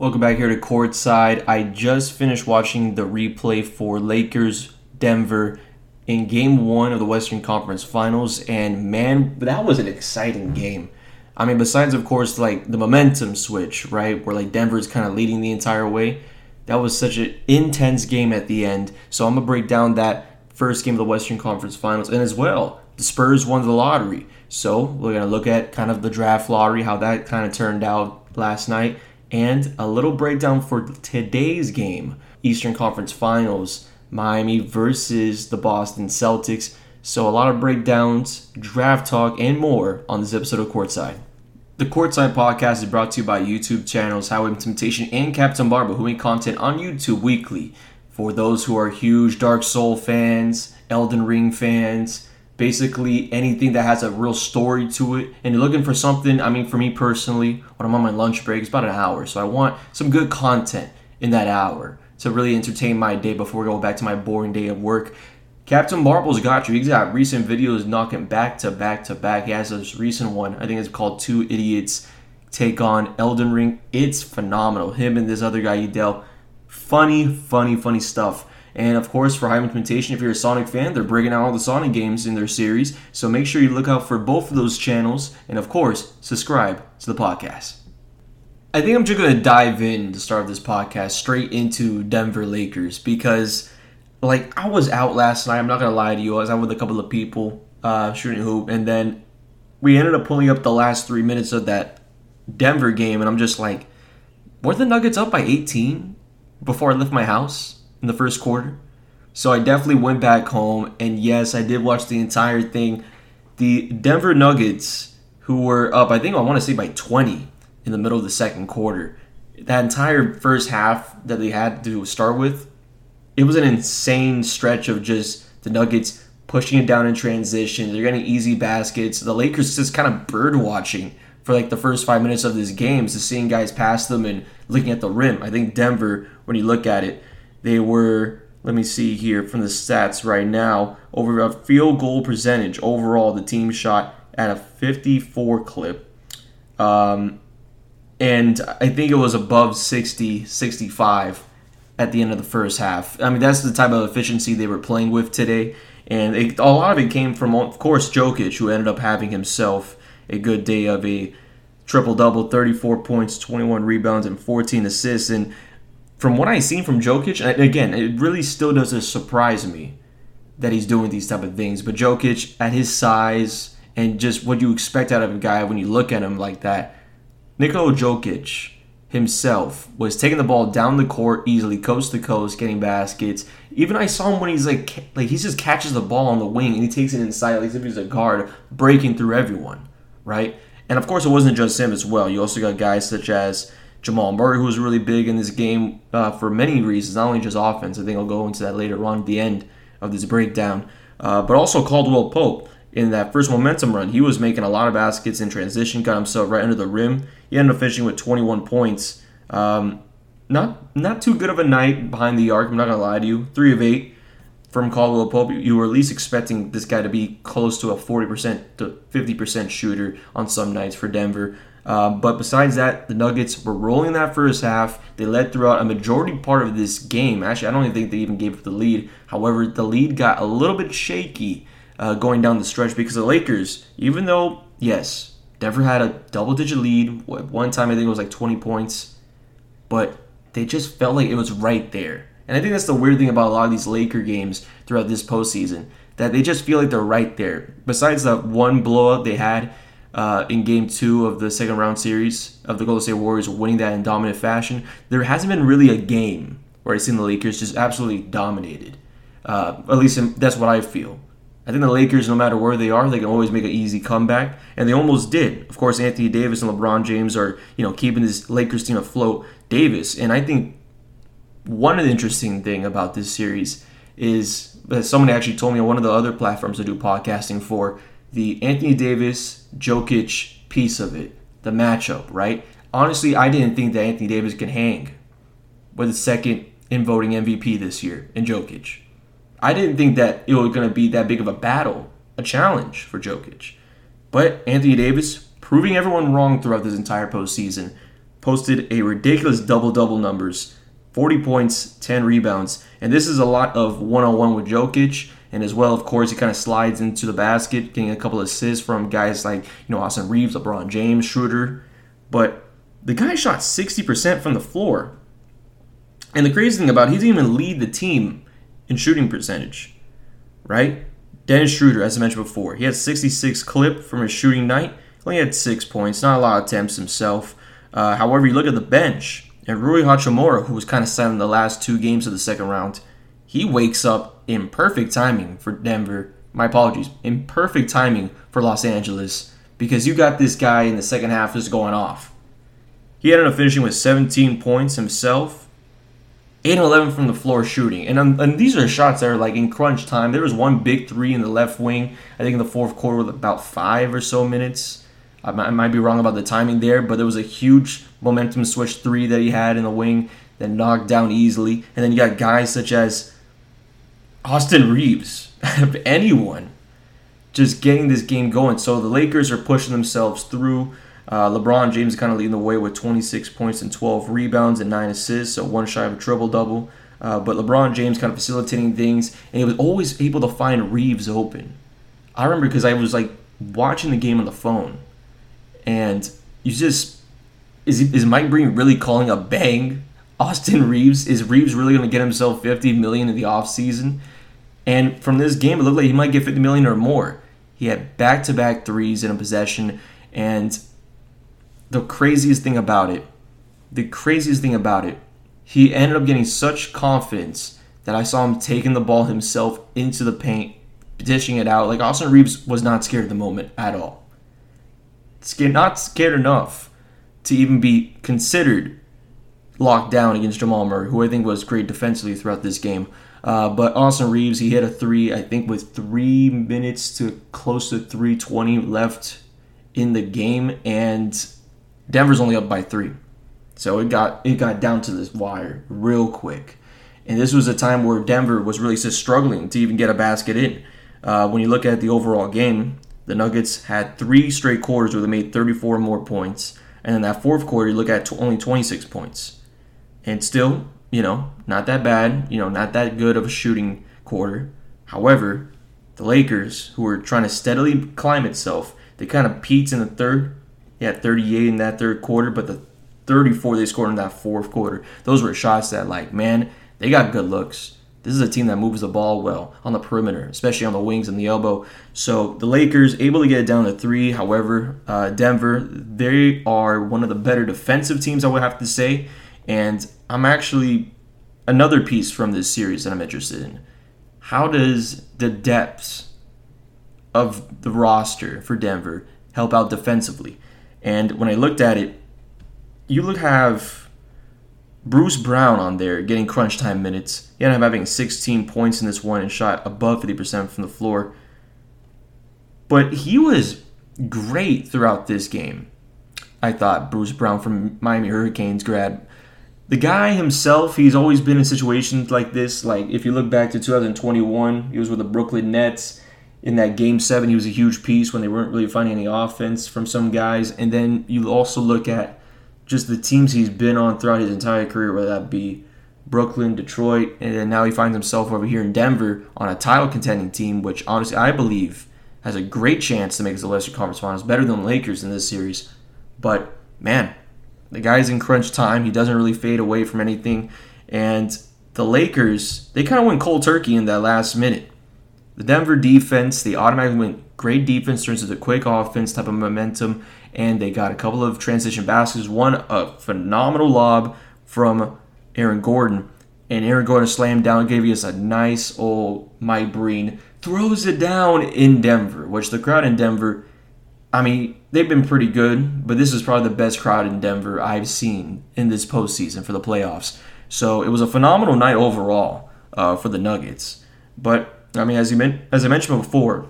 Welcome back here to Courtside. I just finished watching the replay for Lakers Denver in game one of the Western Conference Finals, and man, that was an exciting game. I mean, besides, of course, like the momentum switch, right, where like Denver's kind of leading the entire way, that was such an intense game at the end. So I'm gonna break down that first game of the Western Conference Finals, and as well, the Spurs won the lottery. So we're gonna look at kind of the draft lottery, how that kind of turned out last night, and a little breakdown for today's game, Eastern Conference Finals, Miami versus the Boston Celtics. So a lot of breakdowns, draft talk, and more on this episode of Courtside. The Courtside podcast is brought to you by YouTube channels Highway Temptation and Captain Barba, who make content on YouTube weekly. For those who are huge Dark Soul fans, Elden Ring fans, basically anything that has a real story to it. And you're looking for something i mean for me personally when i'm on my lunch break it's about an hour. So i want some good content in that hour to really entertain my day before going back to my boring day of work. Captain Marvel's got you. He's got recent videos knocking back to back to back. He has this recent one. I think it's called two idiots take on elden ring. It's phenomenal. Him and this other guy Udell. funny funny funny stuff and of course, for High Implementation, if you're a Sonic fan, they're bringing out all the Sonic games in their series. So make sure you look out for both of those channels. And of course, subscribe to the podcast. I think I'm just going to dive in to start this podcast straight into Denver Lakers because, like, I was out last night. I'm not going to lie to you. I was out with a couple of people uh, shooting hoop. And then we ended up pulling up the last three minutes of that Denver game. And I'm just like, were the Nuggets up by 18 before I left my house? In the first quarter. So I definitely went back home, and yes, I did watch the entire thing. The Denver Nuggets, who were up, I think I want to say by 20 in the middle of the second quarter, that entire first half that they had to start with, it was an insane stretch of just the Nuggets pushing it down in transition. They're getting easy baskets. The Lakers just kind of bird watching for like the first five minutes of this game, just seeing guys pass them and looking at the rim. I think Denver, when you look at it, they were, let me see here from the stats right now, over a field goal percentage overall, the team shot at a 54 clip. Um, and I think it was above 60, 65 at the end of the first half. I mean, that's the type of efficiency they were playing with today. And it, a lot of it came from, of course, Jokic, who ended up having himself a good day of a triple double 34 points, 21 rebounds, and 14 assists. And from what I've seen from Jokic, and again, it really still doesn't surprise me that he's doing these type of things. But Jokic, at his size and just what you expect out of a guy when you look at him like that, Nikola Jokic himself was taking the ball down the court easily, coast to coast, getting baskets. Even I saw him when he's like, like he just catches the ball on the wing and he takes it inside, like if he's a guard, breaking through everyone, right? And of course, it wasn't just him as well. You also got guys such as Jamal Murray, who was really big in this game uh, for many reasons, not only just offense. I think I'll go into that later on at the end of this breakdown. Uh, but also Caldwell Pope in that first momentum run. He was making a lot of baskets in transition, got himself right under the rim. He ended up finishing with 21 points. Um, not not too good of a night behind the arc. I'm not gonna lie to you. Three of eight from Caldwell Pope. You were at least expecting this guy to be close to a 40% to 50% shooter on some nights for Denver. Uh, but besides that, the Nuggets were rolling that first half. They led throughout a majority part of this game. Actually, I don't even think they even gave up the lead. However, the lead got a little bit shaky uh, going down the stretch because the Lakers, even though, yes, Denver had a double digit lead. One time, I think it was like 20 points. But they just felt like it was right there. And I think that's the weird thing about a lot of these Laker games throughout this postseason that they just feel like they're right there. Besides that one blowout they had uh, in game two of the second round series of the Golden State Warriors winning that in dominant fashion, there hasn't been really a game where I've seen the Lakers just absolutely dominated. Uh, at least that's what I feel. I think the Lakers, no matter where they are, they can always make an easy comeback, and they almost did. Of course, Anthony Davis and LeBron James are, you know, keeping this Lakers team afloat. Davis, and I think one of the interesting thing about this series is that someone actually told me on one of the other platforms I do podcasting for the Anthony Davis Jokic piece of it, the matchup, right? Honestly, I didn't think that Anthony Davis could hang with the second in voting MVP this year in Jokic. I didn't think that it was going to be that big of a battle, a challenge for Jokic. But Anthony Davis proving everyone wrong throughout this entire postseason. posted a ridiculous double double numbers 40 points, 10 rebounds. And this is a lot of one on one with Jokic. And as well, of course, he kind of slides into the basket, getting a couple of assists from guys like, you know, Austin Reaves, LeBron James, Schroeder. But the guy shot 60% from the floor. And the crazy thing about it, he didn't even lead the team in shooting percentage, right? Dennis Schroeder, as I mentioned before, he had 66 clip from his shooting night. Only had six points, not a lot of attempts himself. Uh, however, you look at the bench, and Rui Hachimura, who was kind of silent the last two games of the second round, he wakes up in perfect timing for Denver. My apologies, in perfect timing for Los Angeles because you got this guy in the second half just going off. He ended up finishing with 17 points himself, 8 and 11 from the floor shooting. And, um, and these are shots that are like in crunch time. There was one big three in the left wing, I think in the fourth quarter with about five or so minutes. I might, I might be wrong about the timing there, but there was a huge momentum switch three that he had in the wing that knocked down easily. And then you got guys such as Austin Reaves, anyone, just getting this game going. So the Lakers are pushing themselves through. Uh, LeBron James kind of leading the way with 26 points and 12 rebounds and 9 assists, so one shy of a triple double. Uh, but LeBron James kind of facilitating things, and he was always able to find Reaves open. I remember because I was like watching the game on the phone, and you just is is Mike Breen really calling a bang? Austin Reaves. is Reaves really going to get himself 50 million in the offseason? And from this game, it looked like he might get 50 million or more. He had back-to-back threes in a possession, and the craziest thing about it, the craziest thing about it, he ended up getting such confidence that I saw him taking the ball himself into the paint, dishing it out. Like Austin Reaves was not scared of the moment at all. Scared, not scared enough to even be considered locked down against Jamal Murray, who I think was great defensively throughout this game. Uh, but Austin Reaves, he hit a three, I think, with three minutes to close to 320 left in the game, and Denver's only up by three. So it got it got down to this wire real quick. And this was a time where Denver was really just struggling to even get a basket in. Uh, when you look at the overall game, the Nuggets had three straight quarters where they made 34 more points. And in that fourth quarter, you look at only 26 points. And still, you know, not that bad, you know, not that good of a shooting quarter. However, the Lakers, who were trying to steadily climb itself, they kind of peaked in the third. They had 38 in that third quarter, but the 34 they scored in that fourth quarter, those were shots that, like, man, they got good looks. This is a team that moves the ball well on the perimeter, especially on the wings and the elbow. So the Lakers able to get it down to three. However, uh, Denver, they are one of the better defensive teams, I would have to say. And I'm actually another piece from this series that I'm interested in. How does the depths of the roster for Denver help out defensively? And when I looked at it, you look have Bruce Brown on there getting crunch time minutes. He ended up having 16 points in this one and shot above 50% from the floor. But he was great throughout this game. I thought Bruce Brown from Miami Hurricanes grad the guy himself, he's always been in situations like this. Like if you look back to 2021, he was with the Brooklyn Nets. In that game seven, he was a huge piece when they weren't really finding any offense from some guys. And then you also look at just the teams he's been on throughout his entire career, whether that be Brooklyn, Detroit, and then now he finds himself over here in Denver on a title contending team, which honestly I believe has a great chance to make the Western Conference Finals, better than the Lakers in this series. But man, the guy's in crunch time. He doesn't really fade away from anything. And the Lakers, they kind of went cold turkey in that last minute. The Denver defense, they automatically went great defense, turns into quick offense type of momentum, and they got a couple of transition baskets. One, a phenomenal lob from Aaron Gordon, and Aaron Gordon slammed down, gave us a nice old Mike Breen, throws it down in Denver, which the crowd in Denver I mean, they've been pretty good, but this is probably the best crowd in Denver I've seen in this postseason for the playoffs. So it was a phenomenal night overall uh, for the Nuggets. But I mean, as you men- as I mentioned before,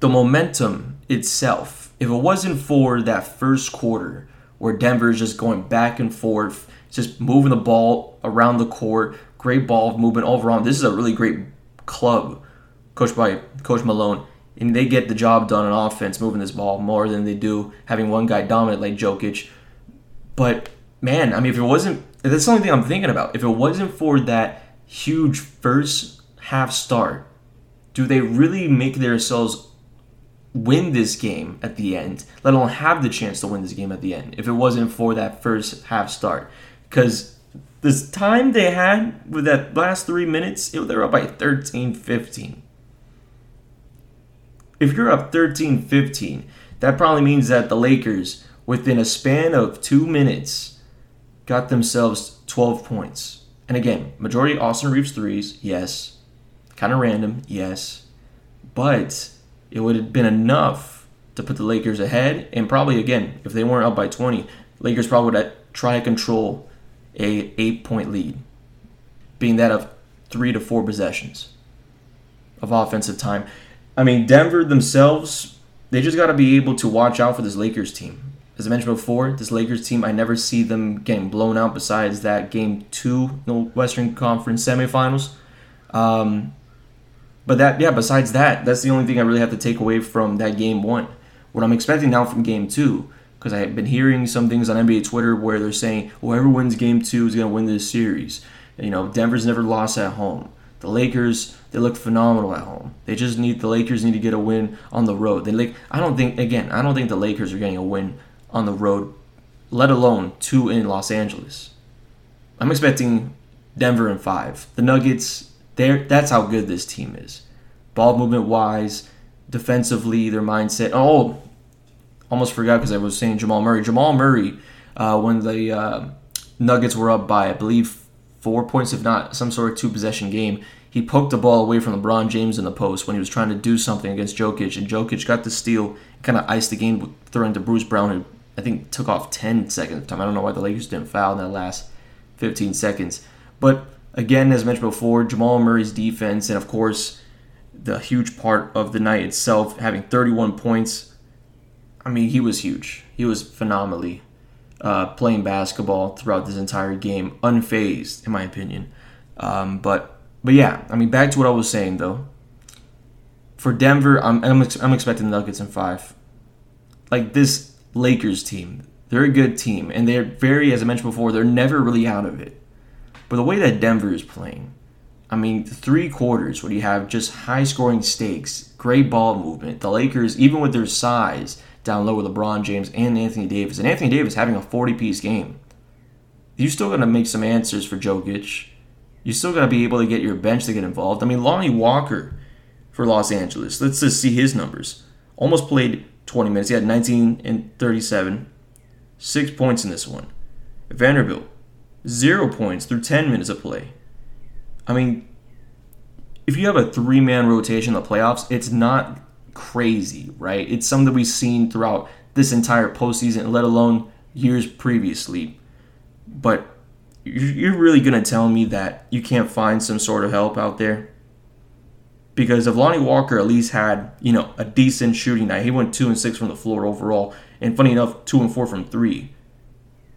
the momentum itself. If it wasn't for that first quarter where Denver is just going back and forth, just moving the ball around the court, great ball movement all around. This is a really great club, coached by Coach Malone and they get the job done on offense, moving this ball more than they do having one guy dominant like Jokic. But man, I mean, if it wasn't, that's the only thing I'm thinking about. If it wasn't for that huge first half start, do they really make themselves win this game at the end, let alone have the chance to win this game at the end, if it wasn't for that first half start? Because this time they had with that last three minutes, it, they were up by 13 15. If you're up 13 15, that probably means that the Lakers, within a span of two minutes, got themselves 12 points. And again, majority Austin Reaves threes, yes. Kind of random, yes. But it would have been enough to put the Lakers ahead. And probably, again, if they weren't up by 20, Lakers probably would try to control a eight point lead, being that of three to four possessions of offensive time. I mean, Denver themselves, they just got to be able to watch out for this Lakers team. As I mentioned before, this Lakers team, I never see them getting blown out besides that game two, the Western Conference semifinals. Um, but that, yeah, besides that, that's the only thing I really have to take away from that game one. What I'm expecting now from game two because I've been hearing some things on NBA Twitter where they're saying whoever wins game two is going to win this series. You know, Denver's never lost at home. The Lakers, they look phenomenal at home. They just need the Lakers need to get a win on the road. They like I don't think again, I don't think the Lakers are getting a win on the road, let alone two in Los Angeles. I'm expecting Denver in 5. The Nuggets, they that's how good this team is. Ball movement wise, defensively, their mindset. Oh, almost forgot because I was saying Jamal Murray. Jamal Murray, uh, when the uh, Nuggets were up by, I believe, four points, if not some sort of two possession game, he poked the ball away from LeBron James in the post when he was trying to do something against Jokic, and Jokic got the steal, kind of iced the game, throwing to Bruce Brown, who I think took off 10 seconds time. I don't know why the Lakers didn't foul in that last 15 seconds. But again, as mentioned before, Jamal Murray's defense, and of course, the huge part of the night itself, having 31 points, I mean, he was huge. He was phenomenally uh, playing basketball throughout this entire game, unfazed, in my opinion. Um, but but yeah, I mean, back to what I was saying though. For Denver, I'm I'm, ex- I'm expecting the Nuggets in five. Like this Lakers team, they're a good team, and they're very, as I mentioned before, they're never really out of it. But the way that Denver is playing, I mean, three quarters where you have just high scoring stakes, great ball movement. The Lakers, even with their size, down low with LeBron James and Anthony Davis. And Anthony Davis having a 40 piece game. You still got to make some answers for Jokic. You still got to be able to get your bench to get involved. I mean, Lonnie Walker for Los Angeles. Let's just see his numbers. Almost played 20 minutes. He had 19 and 37. Six points in this one. Vanderbilt, zero points through 10 minutes of play. I mean, if you have a three man rotation in the playoffs, it's not crazy, right? It's something we've seen throughout this entire postseason, let alone years previously. But you're really going to tell me that you can't find some sort of help out there? Because if Lonnie Walker at least had, you know, a decent shooting night, he went two and six from the floor overall, and funny enough, two and four from three.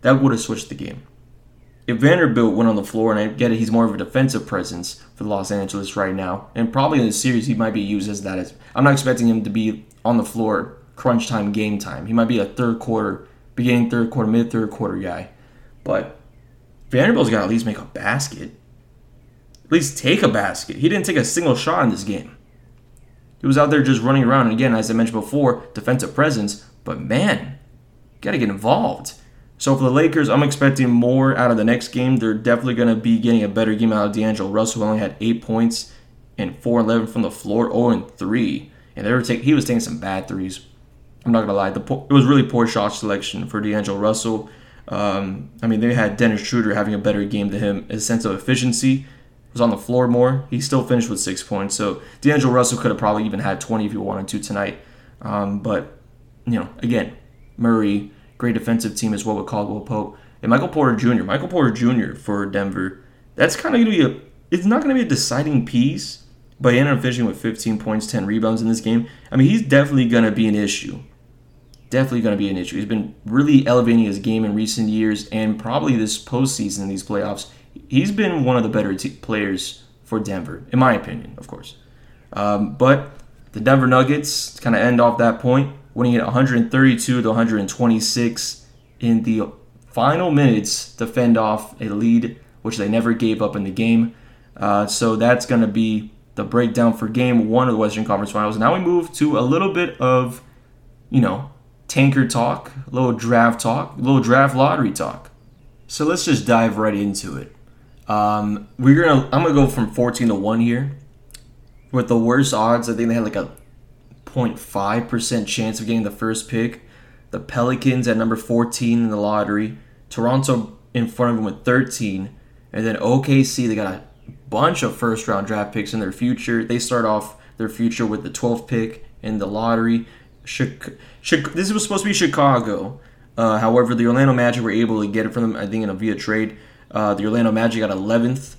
That would have switched the game if Vanderbilt went on the floor, and I get it, he's more of a defensive presence for Los Angeles right now, and probably in the series he might be used as that. As I'm not expecting him to be on the floor crunch time, game time. He might be a third quarter, beginning third quarter, mid third quarter guy, but Vanderbilt's got to at least make a basket. At least take a basket. He didn't take a single shot in this game. He was out there just running around, and again, as I mentioned before, defensive presence. But man, got to get involved. So for the Lakers, I'm expecting more out of the next game. They're definitely going to be getting a better game out of D'Angelo Russell, who only had eight points and 4 11 from the floor, 0 and 3. And they were take, he was taking some bad threes. I'm not going to lie. The, it was really poor shot selection for D'Angelo Russell. Um, I mean, they had Dennis Schroeder having a better game than him. His sense of efficiency was on the floor more. He still finished with six points. So D'Angelo Russell could have probably even had 20 if he wanted to tonight. Um, but, you know, again, Murray great defensive team as well with Caldwell Pope and Michael Porter Jr. Michael Porter Jr. for Denver. That's kind of going to be a. It's not going to be a deciding piece, but he ended up finishing with 15 points, 10 rebounds in this game. I mean, he's definitely going to be an issue. Definitely going to be an issue. He's been really elevating his game in recent years, and probably this postseason, in these playoffs, he's been one of the better t- players for Denver, in my opinion, of course. Um, but the Denver Nuggets kind of end off that point winning it 132 to 126 in the final minutes to fend off a lead, which they never gave up in the game. Uh, so that's going to be the breakdown for game one of the Western Conference Finals. Now we move to a little bit of, you know, tanker talk, a little draft talk, a little draft lottery talk. So let's just dive right into it. Um, we're gonna. I'm gonna go from 14 to one here. With the worst odds, I think they had like a 0.5 percent chance of getting the first pick. The Pelicans at number 14 in the lottery. Toronto in front of them with 13, and then OKC they got a bunch of first round draft picks in their future. They start off their future with the 12th pick in the lottery. this was supposed to be Chicago. Uh, however, the Orlando Magic were able to get it from them, I think, in a via trade. Uh, the Orlando Magic got 11th,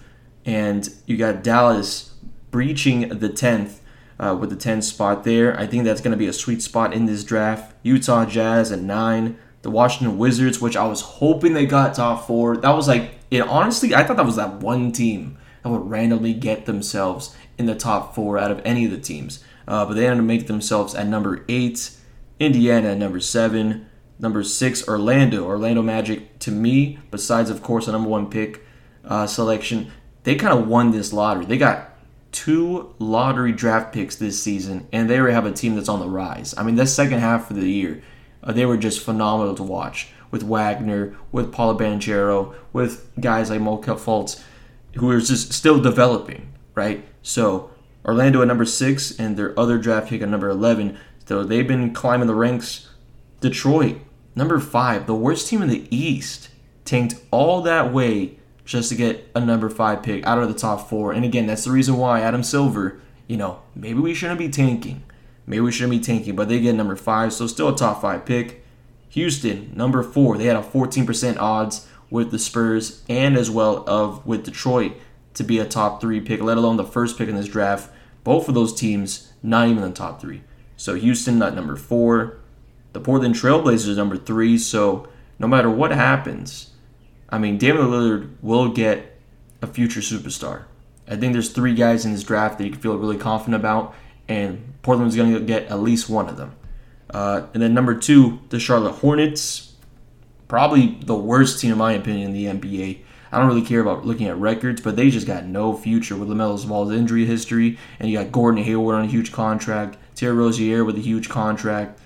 and you got Dallas breaching the 10th uh, with the 10 spot there. I think that's going to be a sweet spot in this draft. Utah Jazz at 9. The Washington Wizards, which I was hoping they got top four. That was like, it honestly, I thought that was that one team that would randomly get themselves in the top four out of any of the teams. Uh, but they ended up making themselves at number 8. Indiana at number 7. Number six, Orlando. Orlando Magic, to me, besides, of course, a number one pick uh, selection, they kind of won this lottery. They got two lottery draft picks this season, and they have a team that's on the rise. I mean, the second half of the year, uh, they were just phenomenal to watch with Wagner, with Paolo Banchero, with guys like Markelle Fultz, who are just still developing, right? So Orlando at number six, and their other draft pick at number 11. So they've been climbing the ranks. Detroit Number five, the worst team in the East, tanked all that way just to get a number five pick out of the top four. And again, that's the reason why Adam Silver, you know, maybe we shouldn't be tanking. Maybe we shouldn't be tanking, but they get number five, so still a top five pick. Houston, number four, they had a 14% odds with the Spurs and as well of with Detroit to be a top three pick, let alone the first pick in this draft. Both of those teams not even the top three. So Houston at number four, the Portland Trailblazers number three. So no matter what happens, I mean, Damian Lillard will get a future superstar. I think there's three guys in this draft that you can feel really confident about, and Portland's going to get at least one of them. Uh, and then number two, the Charlotte Hornets, probably the worst team in my opinion in the NBA. I don't really care about looking at records, but they just got no future with LaMelo Ball's injury history, and you got Gordon Hayward on a huge contract, Terry Rozier with a huge contract,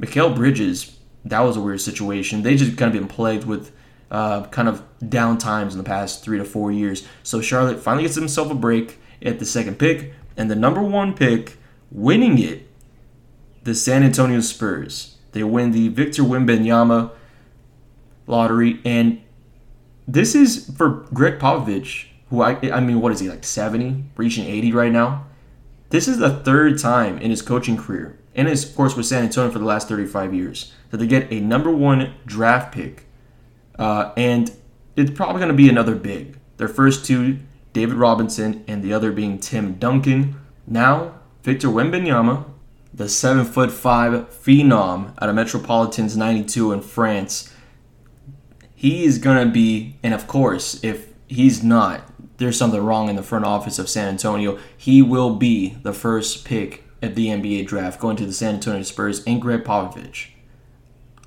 Mikal Bridges, that was a weird situation. They just kind of been plagued with uh, kind of down times in the past three to four years. So Charlotte finally gets himself a break at the second pick, and the number one pick, winning it, the San Antonio Spurs. They win the Victor Wembanyama lottery, and this is for Gregg Popovich, who I, I mean, what is he like 70, reaching 80 right now? This is the third time in his coaching career and his of course, with San Antonio for the last 35 years. That they get a number one draft pick, uh, and it's probably going to be another big. Their first two, David Robinson, and the other being Tim Duncan. Now, Victor Wembanyama, the seven foot five phenom out of Metropolitans 92 in France. He is going to be, and of course, if he's not, there's something wrong in the front office of San Antonio. He will be the first pick at the NBA draft, going to the San Antonio Spurs and Gregg Popovich.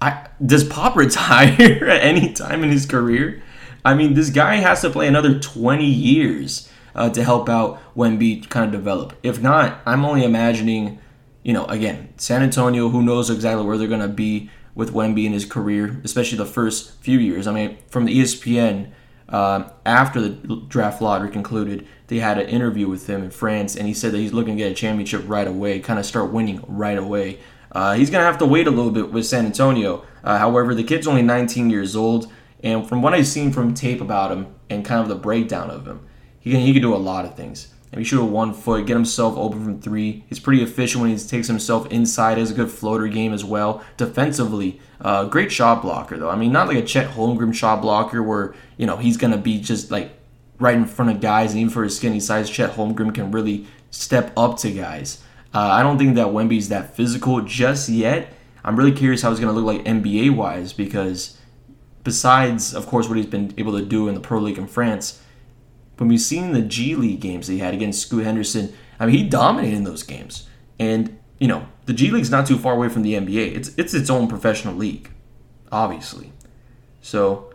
I, does Pop retire at any time in his career? I mean, this guy has to play another 20 years uh, to help out Wemby kind of develop. If not, I'm only imagining, you know, again, San Antonio, who knows exactly where they're going to be with Wemby in his career, especially the first few years. I mean, from the ESPN, uh, after the draft lottery concluded, they had an interview with him in France, and he said that he's looking to get a championship right away, kind of start winning right away. Uh, he's going to have to wait a little bit with San Antonio. Uh, however, the kid's only 19 years old, and from what I've seen from tape about him and kind of the breakdown of him, he can, he can do a lot of things. And he shoot a one foot, get himself open from three. He's pretty efficient when he takes himself inside. Has a good floater game as well. Defensively, uh, great shot blocker though. I mean, not like a Chet Holmgren shot blocker where you know he's gonna be just like right in front of guys, and even for his skinny size, Chet Holmgren can really step up to guys. Uh, I don't think that Wemby's that physical just yet. I'm really curious how he's going to look like NBA wise because, besides, of course, what he's been able to do in the Pro League in France, when we've seen the G League games that he had against Scoot Henderson, I mean, he dominated in those games. And, you know, the G League's not too far away from the NBA. It's, it's its own professional league, obviously. So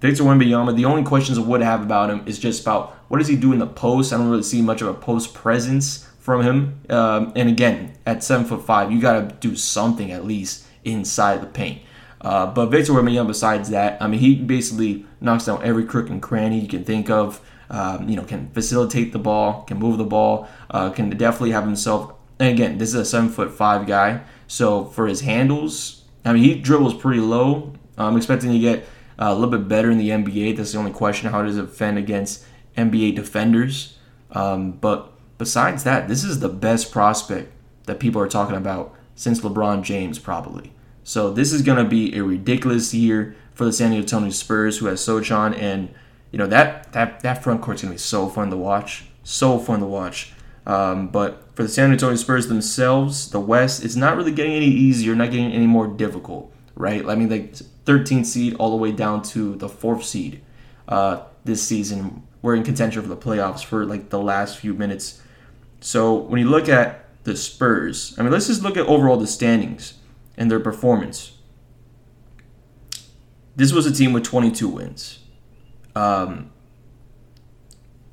Victor Wembanyama, the only questions I would have about him is just about what does he do in the post. I don't really see much of a post presence from him. Um, and again, at seven foot five, you got to do something at least inside the paint. Uh, but Victor Wembanyama, besides that, I mean, he basically knocks down every crook and cranny you can think of. Um, you know, can facilitate the ball, can move the ball, uh, can definitely have himself. And again, this is a seven foot five guy, so for his handles, I mean, he dribbles pretty low. I'm expecting to get a little bit better in the NBA. That's the only question. How does it defend against NBA defenders? Um, but besides that, this is the best prospect that people are talking about since LeBron James, probably. So this is going to be a ridiculous year for the San Antonio Spurs, who has Sochan, and you know that that that front court's going to be so fun to watch, so fun to watch. Um, but for the San Antonio Spurs themselves, the West, it's not really getting any easier, not getting any more difficult, right? I mean, like 13th seed all the way down to the fourth seed uh, this season. We're in contention for the playoffs for like the last few minutes. So when you look at the Spurs, I mean, let's just look at overall the standings and their performance. This was a team with 22 wins. Um,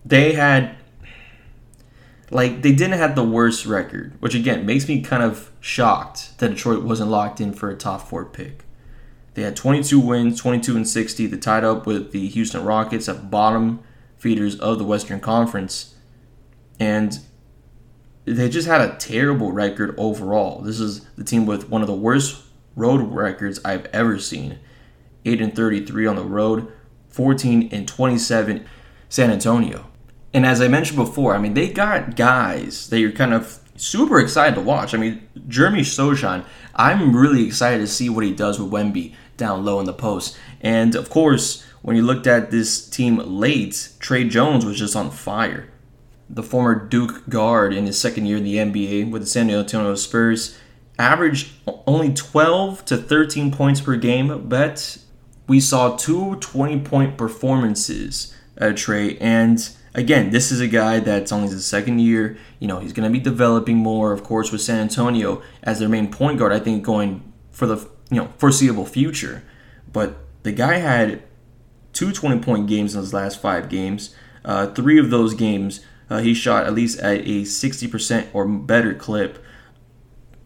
they had, like, they didn't have the worst record, which again makes me kind of shocked that Detroit wasn't locked in for a top four pick. They had 22 wins, 22 and 60. They tied up with the Houston Rockets at bottom feeders of the Western Conference. And they just had a terrible record overall. This is the team with one of the worst road records I've ever seen. 8 and 33 on the road, 14 and 27 San Antonio. And as I mentioned before, I mean they got guys that you're kind of super excited to watch. I mean, Jeremy Sochan, I'm really excited to see what he does with Wemby down low in the post. And of course, when you looked at this team late, Tre Jones was just on fire the former Duke guard in his second year in the NBA with the San Antonio Spurs, averaged only 12 to 13 points per game, but we saw two 20 point performances at Tre. And again, this is a guy that's only his second year. You know, he's going to be developing more, of course, with San Antonio as their main point guard, I think, going for the you know foreseeable future. But the guy had two 20 point games in his last five games. Uh, three of those games uh, he shot at least at a 60% or better clip.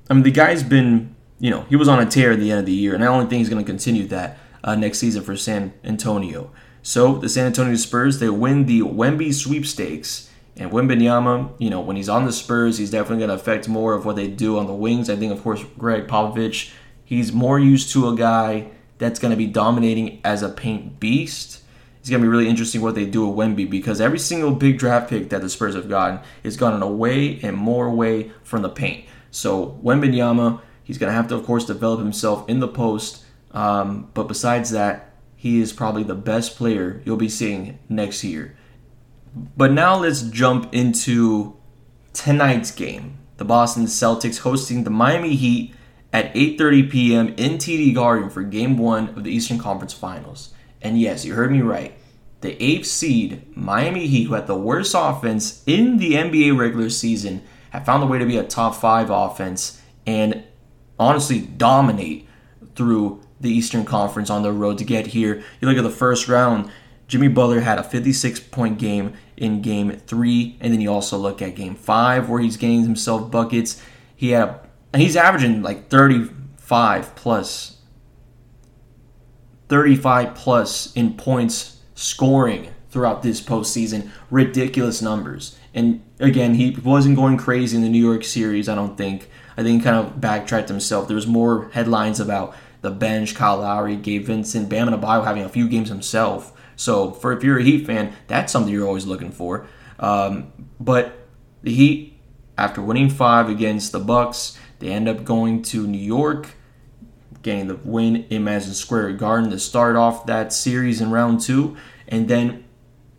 I mean, the guy's been, you know, he was on a tear at the end of the year, and I only think he's going to continue that uh, next season for San Antonio. So the San Antonio Spurs, they win the Wemby sweepstakes. And Wembanyama, you know, when he's on the Spurs, he's definitely going to affect more of what they do on the wings. I think, of course, Gregg Popovich, he's more used to a guy that's going to be dominating as a paint beast it's going to be really interesting what they do with Wemby because every single big draft pick that the Spurs have gotten is gotten away and more away from the paint. So Wembanyama, he's going to have to, of course, develop himself in the post. Um, but besides that, he is probably the best player you'll be seeing next year. But now let's jump into tonight's game. The Boston Celtics hosting the Miami Heat at 8:30 p.m. in TD Garden for Game 1 of the Eastern Conference Finals. And yes, you heard me right. The eighth seed, Miami Heat, who had the worst offense in the NBA regular season, have found a way to be a top five offense and honestly dominate through the Eastern Conference on the road to get here. You look at the first round, Jimmy Butler had a 56 point game in game three, and then you also look at game five where he's getting himself buckets. He had he's averaging like 35 plus 35 plus in points scoring throughout this postseason. Ridiculous numbers. And again, he wasn't going crazy in the New York series, I don't think. I think he kind of backtracked himself. There was more headlines about the bench, Kyle Lowry, Gabe Vincent, Bam Adebayo having a few games himself. So for if you're a Heat fan, that's something you're always looking for. Um, but the Heat, after winning five against the Bucks, they end up going to New York getting the win in Madison Square Garden to start off that series in round two. And then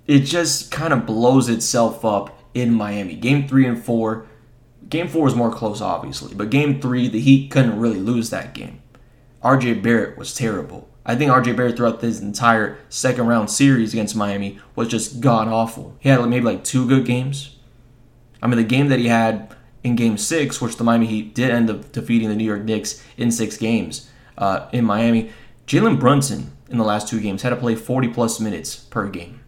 it just kind of blows itself up in Miami. Game three and four. Game four was more close, obviously, but game three, the Heat couldn't really lose that game. RJ Barrett was terrible. I think RJ Barrett throughout this entire second round series against Miami was just god awful. He had maybe like two good games. I mean, the game that he had in game six, which the Miami Heat did end up defeating the New York Knicks in six games, uh, in Miami. Jalen Brunson, in the last two games had to play 40 plus minutes per game.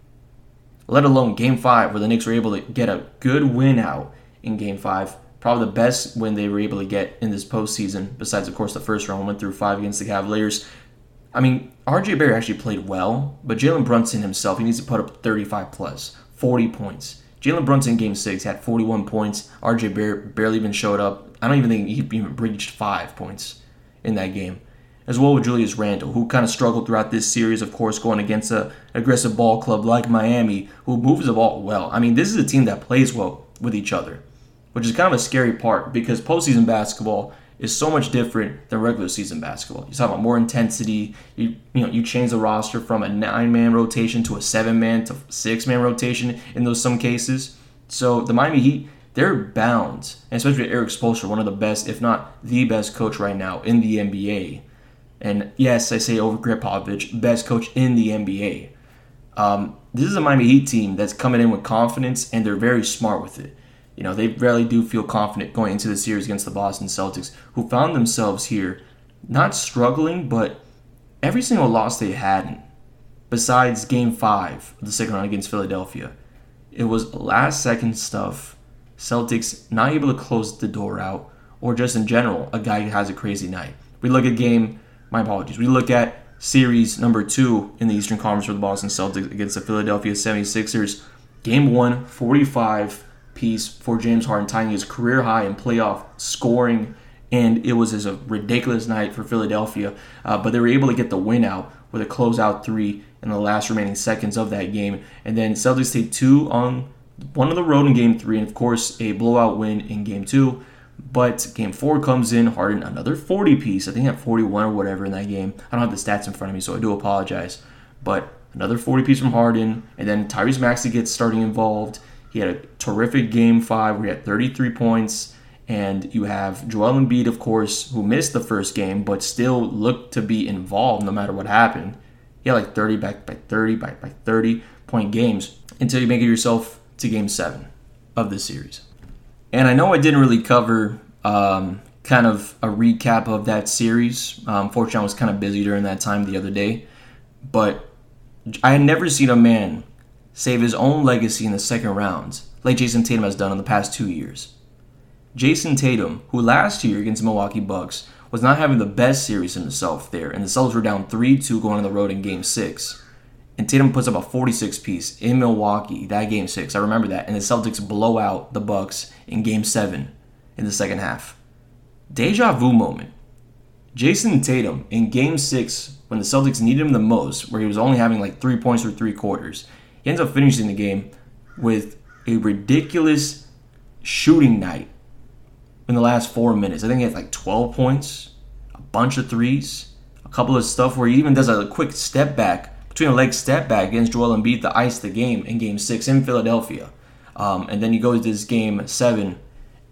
Let alone game five, where the Knicks were able to get a good win out in game five. Probably the best win they were able to get in this postseason, besides, of course, the first round went through five against the Cavaliers. I mean, RJ Barrett actually played well, but Jalen Brunson himself, he needs to put up 35 plus, 40 points. Jalen Brunson game six had 41 points. RJ Barrett barely even showed up. I don't even think he even breached five points in that game. As well with Julius Randle, who kind of struggled throughout this series, of course, going against an aggressive ball club like Miami, who moves the ball well. I mean, this is a team that plays well with each other, which is kind of a scary part because postseason basketball is so much different than regular season basketball. You talk about more intensity. You you know you change the roster from a nine man rotation to a seven man to six man rotation in those some cases. So the Miami Heat they're bound, and especially Erik Spoelstra, one of the best, if not the best coach right now in the NBA. And yes, I say over Gregg Popovich, best coach in the NBA. Um, this is a Miami Heat team that's coming in with confidence, and they're very smart with it. You know, they really do feel confident going into the series against the Boston Celtics, who found themselves here not struggling, but every single loss they had, besides game five of the second round against Philadelphia, it was last second stuff. Celtics not able to close the door out, or just in general, a guy who has a crazy night. We look at game, my apologies, we look at series number two in the Eastern Conference for the Boston Celtics against the Philadelphia 76ers. Game one, 45 piece for James Harden, tying his career high in playoff scoring. And it was just a ridiculous night for Philadelphia, uh, but they were able to get the win out with a closeout three in the last remaining seconds of that game. And then Celtics take two on one on the road in game three, and of course, a blowout win in game two. But game four comes in, Harden another 40 piece. I think at 41 or whatever in that game. I don't have the stats in front of me, so I do apologize. But another 40 piece from Harden, and then Tyrese Maxey gets starting involved. He had a terrific game five where he had 33 points. And you have Joel Embiid, of course, who missed the first game, but still looked to be involved no matter what happened. He had like 30 back by 30 by, by 30 point games until you make it yourself to game seven of this series. And I know I didn't really cover um, kind of a recap of that series. Um, fortunately, I was kind of busy during that time the other day. But I had never seen a man save his own legacy in the second round, like Jayson Tatum has done in the past two years. Jayson Tatum, who last year against the Milwaukee Bucks was not having the best series himself there, and the Celtics were down 3 2 going on the road in game six. And Tatum puts up a 46 piece in Milwaukee, that game six. I remember that. And the Celtics blow out the Bucks in game seven in the second half. Deja vu moment. Jayson Tatum in game six, when the Celtics needed him the most, where he was only having like three points for three quarters, he ends up finishing the game with a ridiculous shooting night in the last four minutes. I think he had like 12 points, a bunch of threes, a couple of stuff where he even does a quick step back, between a leg step back against Joel Embiid to ice the game in game six in Philadelphia. Um, and then you go to this game seven,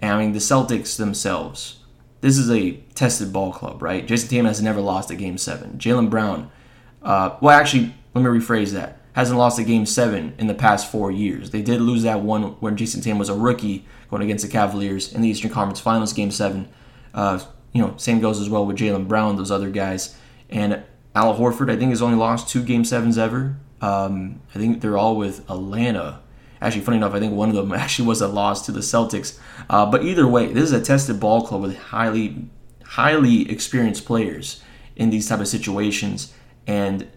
and I mean, the Celtics themselves. This is a tested ball club, right? Jayson Tatum has never lost a game seven. Jaylen Brown, uh, well, actually, let me rephrase that hasn't lost a game seven in the past four years. They did lose that one when Jayson Tatum was a rookie going against the Cavaliers in the Eastern Conference Finals, game seven. Uh, you know, same goes as well with Jaylen Brown, those other guys. And Al Horford, I think, has only lost two game sevens ever. Um, I think they're all with Atlanta. Actually, funny enough, I think one of them actually was a loss to the Celtics. Uh, but either way, this is a tested ball club with highly, highly experienced players in these type of situations. And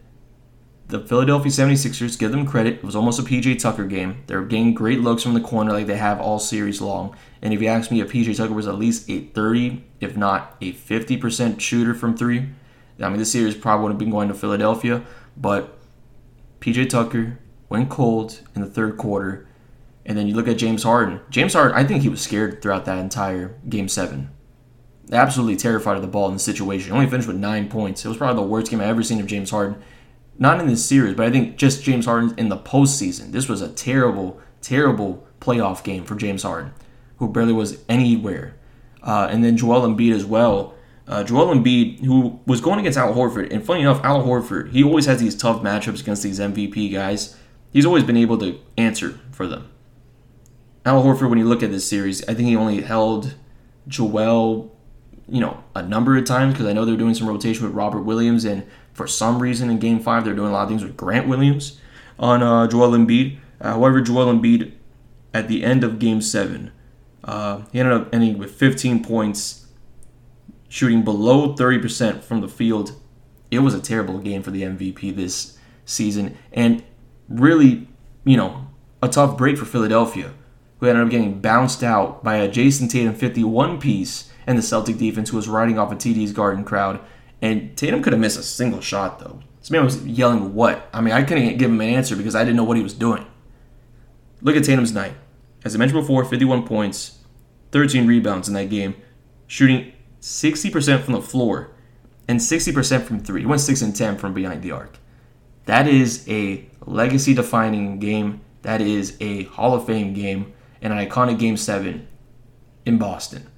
the Philadelphia 76ers, give them credit, it was almost a PJ Tucker game. They're getting great looks from the corner like they have all series long. And if you ask me if PJ Tucker was at least a 30, if not a 50% shooter from three, I mean, this series probably would have been going to Philadelphia. But PJ Tucker went cold in the third quarter. And then you look at James Harden. James Harden, I think he was scared throughout that entire game seven. Absolutely terrified of the ball in the situation. Only finished with nine points. It was probably the worst game I've ever seen of James Harden not in this series, but I think just James Harden in the postseason. This was a terrible, terrible playoff game for James Harden, who barely was anywhere. Uh, and then Joel Embiid as well. Uh, Joel Embiid, who was going against Al Horford, and funny enough, Al Horford, he always has these tough matchups against these MVP guys. He's always been able to answer for them. Al Horford, when you look at this series, I think he only held Joel you know, a number of times because I know they're doing some rotation with Robert Williams, and for some reason in Game Five they're doing a lot of things with Grant Williams on uh, Joel Embiid. Uh, however, Joel Embiid at the end of Game Seven, uh, he ended up ending with 15 points, shooting below 30% from the field. It was a terrible game for the MVP this season, and really, you know, a tough break for Philadelphia, who ended up getting bounced out by a Jayson Tatum 51 piece and the Celtic defense, who was riding off a TD's Garden crowd. And Tatum could have missed a single shot, though. This man was yelling, What? I mean, I couldn't give him an answer because I didn't know what he was doing. Look at Tatum's night. As I mentioned before, 51 points, 13 rebounds in that game, shooting 60% from the floor and 60% from three. He went 6 and 10 from behind the arc. That is a legacy defining game. That is a Hall of Fame game and an iconic Game 7 in Boston.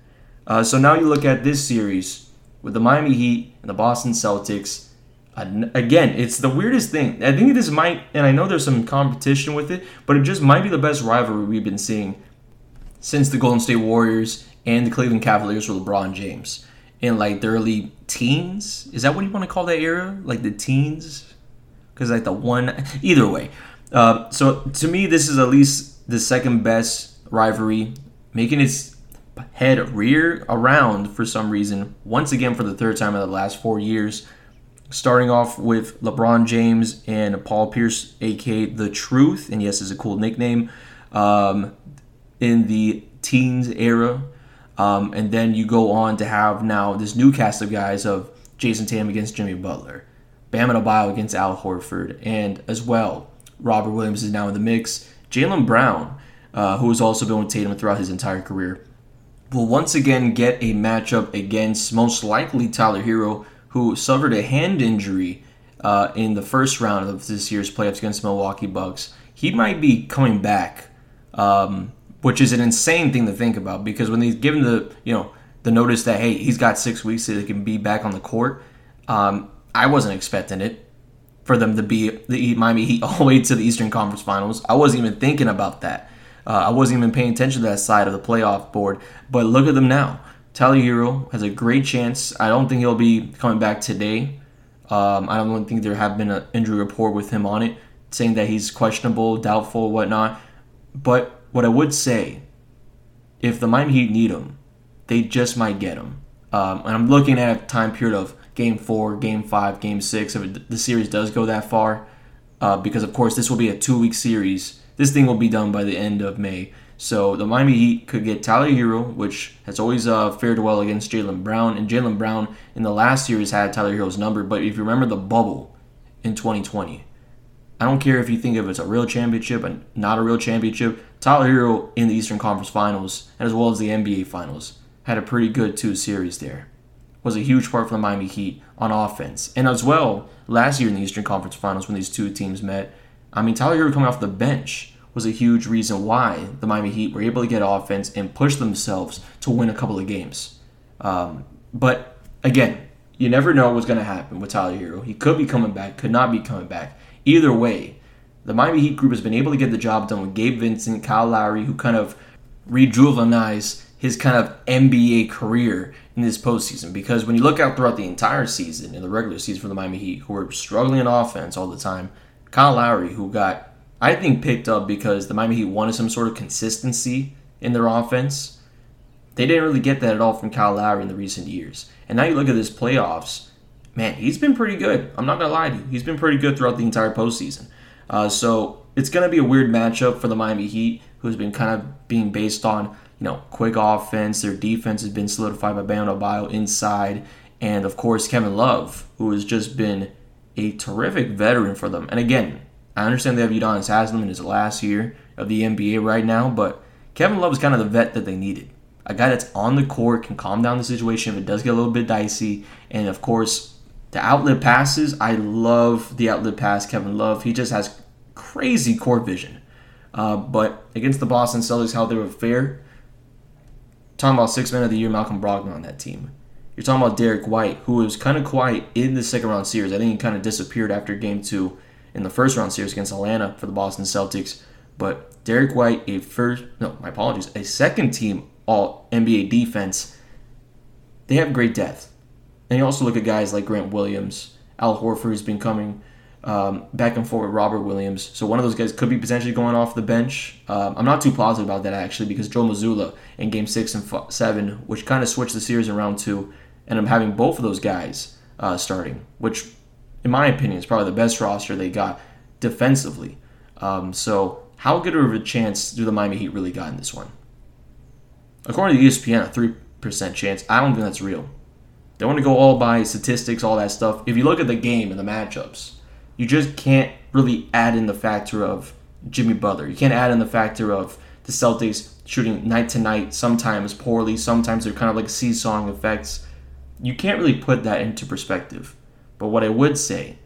Uh, so now you look at this series with the Miami Heat and the Boston Celtics. Again, it's the weirdest thing. I think this might, and I know there's some competition with it, but it just might be the best rivalry we've been seeing since the Golden State Warriors and the Cleveland Cavaliers were LeBron James in like the early teens. Is that what you want to call that era? Like the teens? Because like the one, either way. Uh, so to me, this is at least the second best rivalry, making its head rear around for some reason once again for the third time in the last four years. Starting off with LeBron James and Paul Pierce, aka The Truth, and yes, is a cool nickname, um, in the teens era. Um, and then you go on to have now this new cast of guys of Jayson Tatum against Jimmy Butler, Bam Adebayo against Al Horford, and as well, Robert Williams is now in the mix. Jaylen Brown, uh, who has also been with Tatum throughout his entire career, will once again get a matchup against most likely Tyler Herro, who suffered a hand injury uh, in the first round of this year's playoffs against the Milwaukee Bucks. He might be coming back, um, which is an insane thing to think about because when he's given the you know the notice that hey he's got six weeks so he can be back on the court, um, I wasn't expecting it for them to be the Miami Heat all the way to the Eastern Conference Finals. I wasn't even thinking about that. Uh, I wasn't even paying attention to that side of the playoff board. But look at them now. Tyler Herro has a great chance. I don't think he'll be coming back today. Um, I don't think there have been an injury report with him on it, saying that he's questionable, doubtful, whatnot. But what I would say, if the Miami Heat need him, they just might get him. Um, and I'm looking at a time period of Game Four, Game Five, Game Six. If the series does go that far, uh, because of course this will be a two-week series this thing will be done by the end of May. So the Miami Heat could get Tyler Herro, which has always uh, fared well against Jaylen Brown, and Jaylen Brown in the last series had Tyler Herro's number. But if you remember the bubble in 2020, I don't care if you think of it's a real championship and not a real championship. Tyler Herro in the Eastern Conference Finals, as well as the NBA Finals, had a pretty good two series there. Was a huge part for the Miami Heat on offense, and as well last year in the Eastern Conference Finals when these two teams met I mean, Tyler Herro coming off the bench was a huge reason why the Miami Heat were able to get offense and push themselves to win a couple of games. Um, but again, you never know what's going to happen with Tyler Herro. He could be coming back, could not be coming back. Either way, the Miami Heat group has been able to get the job done with Gabe Vincent, Kyle Lowry, who kind of rejuvenized his kind of NBA career in this postseason. Because when you look out throughout the entire season, in the regular season for the Miami Heat, who were struggling in offense all the time, Kyle Lowry, who got, I think, picked up because the Miami Heat wanted some sort of consistency in their offense. They didn't really get that at all from Kyle Lowry in the recent years. And now you look at this playoffs, man, he's been pretty good. I'm not going to lie to you. He's been pretty good throughout the entire postseason. Uh, so it's going to be a weird matchup for the Miami Heat, who's been kind of being based on, you know, quick offense. Their defense has been solidified by Bam Adebayo inside. And, of course, Kevin Love, who has just been – a terrific veteran for them. And again, I understand they have Udonis Haslem in his last year of the NBA right now, but Kevin Love is kind of the vet that they needed. A guy that's on the court can calm down the situation if it does get a little bit dicey. And of course, the outlet passes. I love the outlet pass, Kevin Love. He just has crazy court vision. Uh, but against the Boston Celtics, how they were fair. Talking about six men of the year, Malcolm Brogdon on that team. You're talking about Derrick White, who was kind of quiet in the second round series. I think he kind of disappeared after game two in the first round series against Atlanta for the Boston Celtics. But Derrick White, a first, no, my apologies, a second team All NBA defense. they have great depth. And you also look at guys like Grant Williams, Al Horford, who's been coming um, back and forth with Robert Williams. So one of those guys could be potentially going off the bench. Um, I'm not too positive about that actually because Joe Mazzulla in Game Six and f- Seven, which kind of switched the series in round two, and I'm having both of those guys uh, starting, which in my opinion is probably the best roster they got defensively. Um, so how good of a chance do the Miami Heat really got in this one? According to ESPN, a three percent chance. I don't think that's real. They want to go all by statistics, all that stuff. If you look at the game and the matchups, you just can't really add in the factor of Jimmy Butler. You can't add in the factor of the Celtics shooting night to night, sometimes poorly, sometimes they're kind of like seesawing effects. You can't really put that into perspective. But what I would say,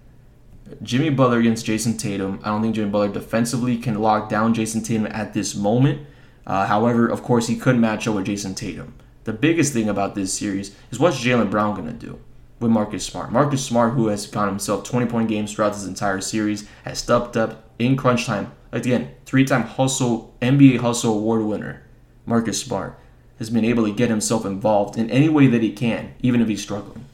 Jimmy Butler against Jayson Tatum, I don't think Jimmy Butler defensively can lock down Jayson Tatum at this moment. Uh, however, of course, he could match up with Jayson Tatum. The biggest thing about this series is what's Jaylen Brown going to do? With Marcus Smart. Marcus Smart, who has gotten himself 20 point games throughout this entire series, has stepped up in crunch time. Again, three time hustle NBA hustle award winner, Marcus Smart, has been able to get himself involved in any way that he can, even if he's struggling.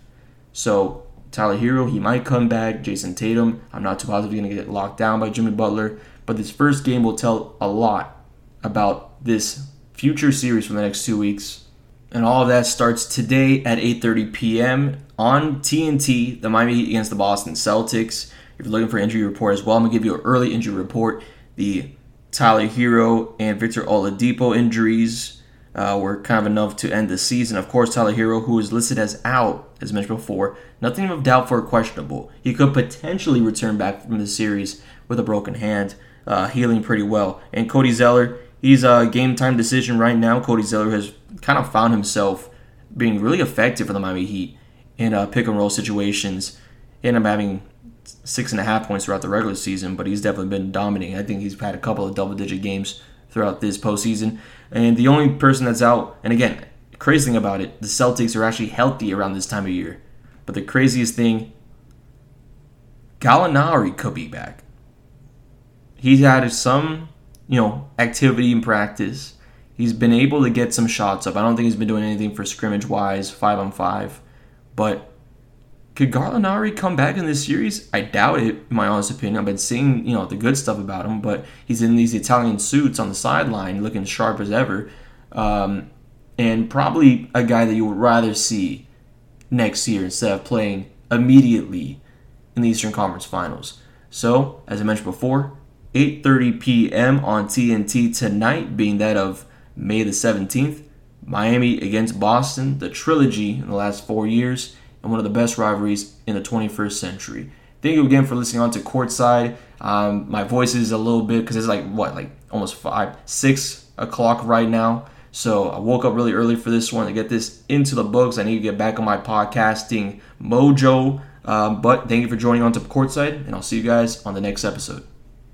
So Tyler Herro, he might come back. Jayson Tatum, I'm not too positive he's going to get locked down by Jimmy Butler. But this first game will tell a lot about this future series for the next two weeks. And all of that starts today at 8:30 p.m on TNT, the Miami Heat against the Boston Celtics. If you're looking for injury report as well, I'm gonna give you an early injury report. The Tyler Herro and Victor Oladipo injuries uh, were kind of enough to end the season. Of course, Tyler Herro, who is listed as out, as mentioned before, nothing of doubt for questionable. He could potentially return back from the series with a broken hand, uh, healing pretty well. And Cody Zeller, he's a game time decision right now. Cody Zeller has kind of found himself being really effective for the Miami Heat in uh, pick and roll situations. Ended up having six and a half points throughout the regular season, but he's definitely been dominating. I think he's had a couple of double digit games throughout this postseason. And the only person that's out, and again, crazy thing about it, the Celtics are actually healthy around this time of year. But the craziest thing, Gallinari could be back. He's had some, you know, activity in practice. He's been able to get some shots up. I don't think he's been doing anything for scrimmage wise, five on five. But could Gallinari come back in this series? I doubt it, in my honest opinion. I've been seeing, you know, the good stuff about him, but he's in these Italian suits on the sideline looking sharp as ever. Um, and probably a guy that you would rather see next year instead of playing immediately in the Eastern Conference Finals. So, as I mentioned before, 8:30 p.m. on TNT tonight, being that of May the 17th. Miami against Boston, the trilogy in the last four years, and one of the best rivalries in the 21st century. Thank you again for listening on to Courtside. Um, my voice is a little bit because it's like what, like almost five, six o'clock right now. So I woke up really early for this one to get this into the books. I need to get back on my podcasting mojo. Um, but thank you for joining on to Courtside, and I'll see you guys on the next episode.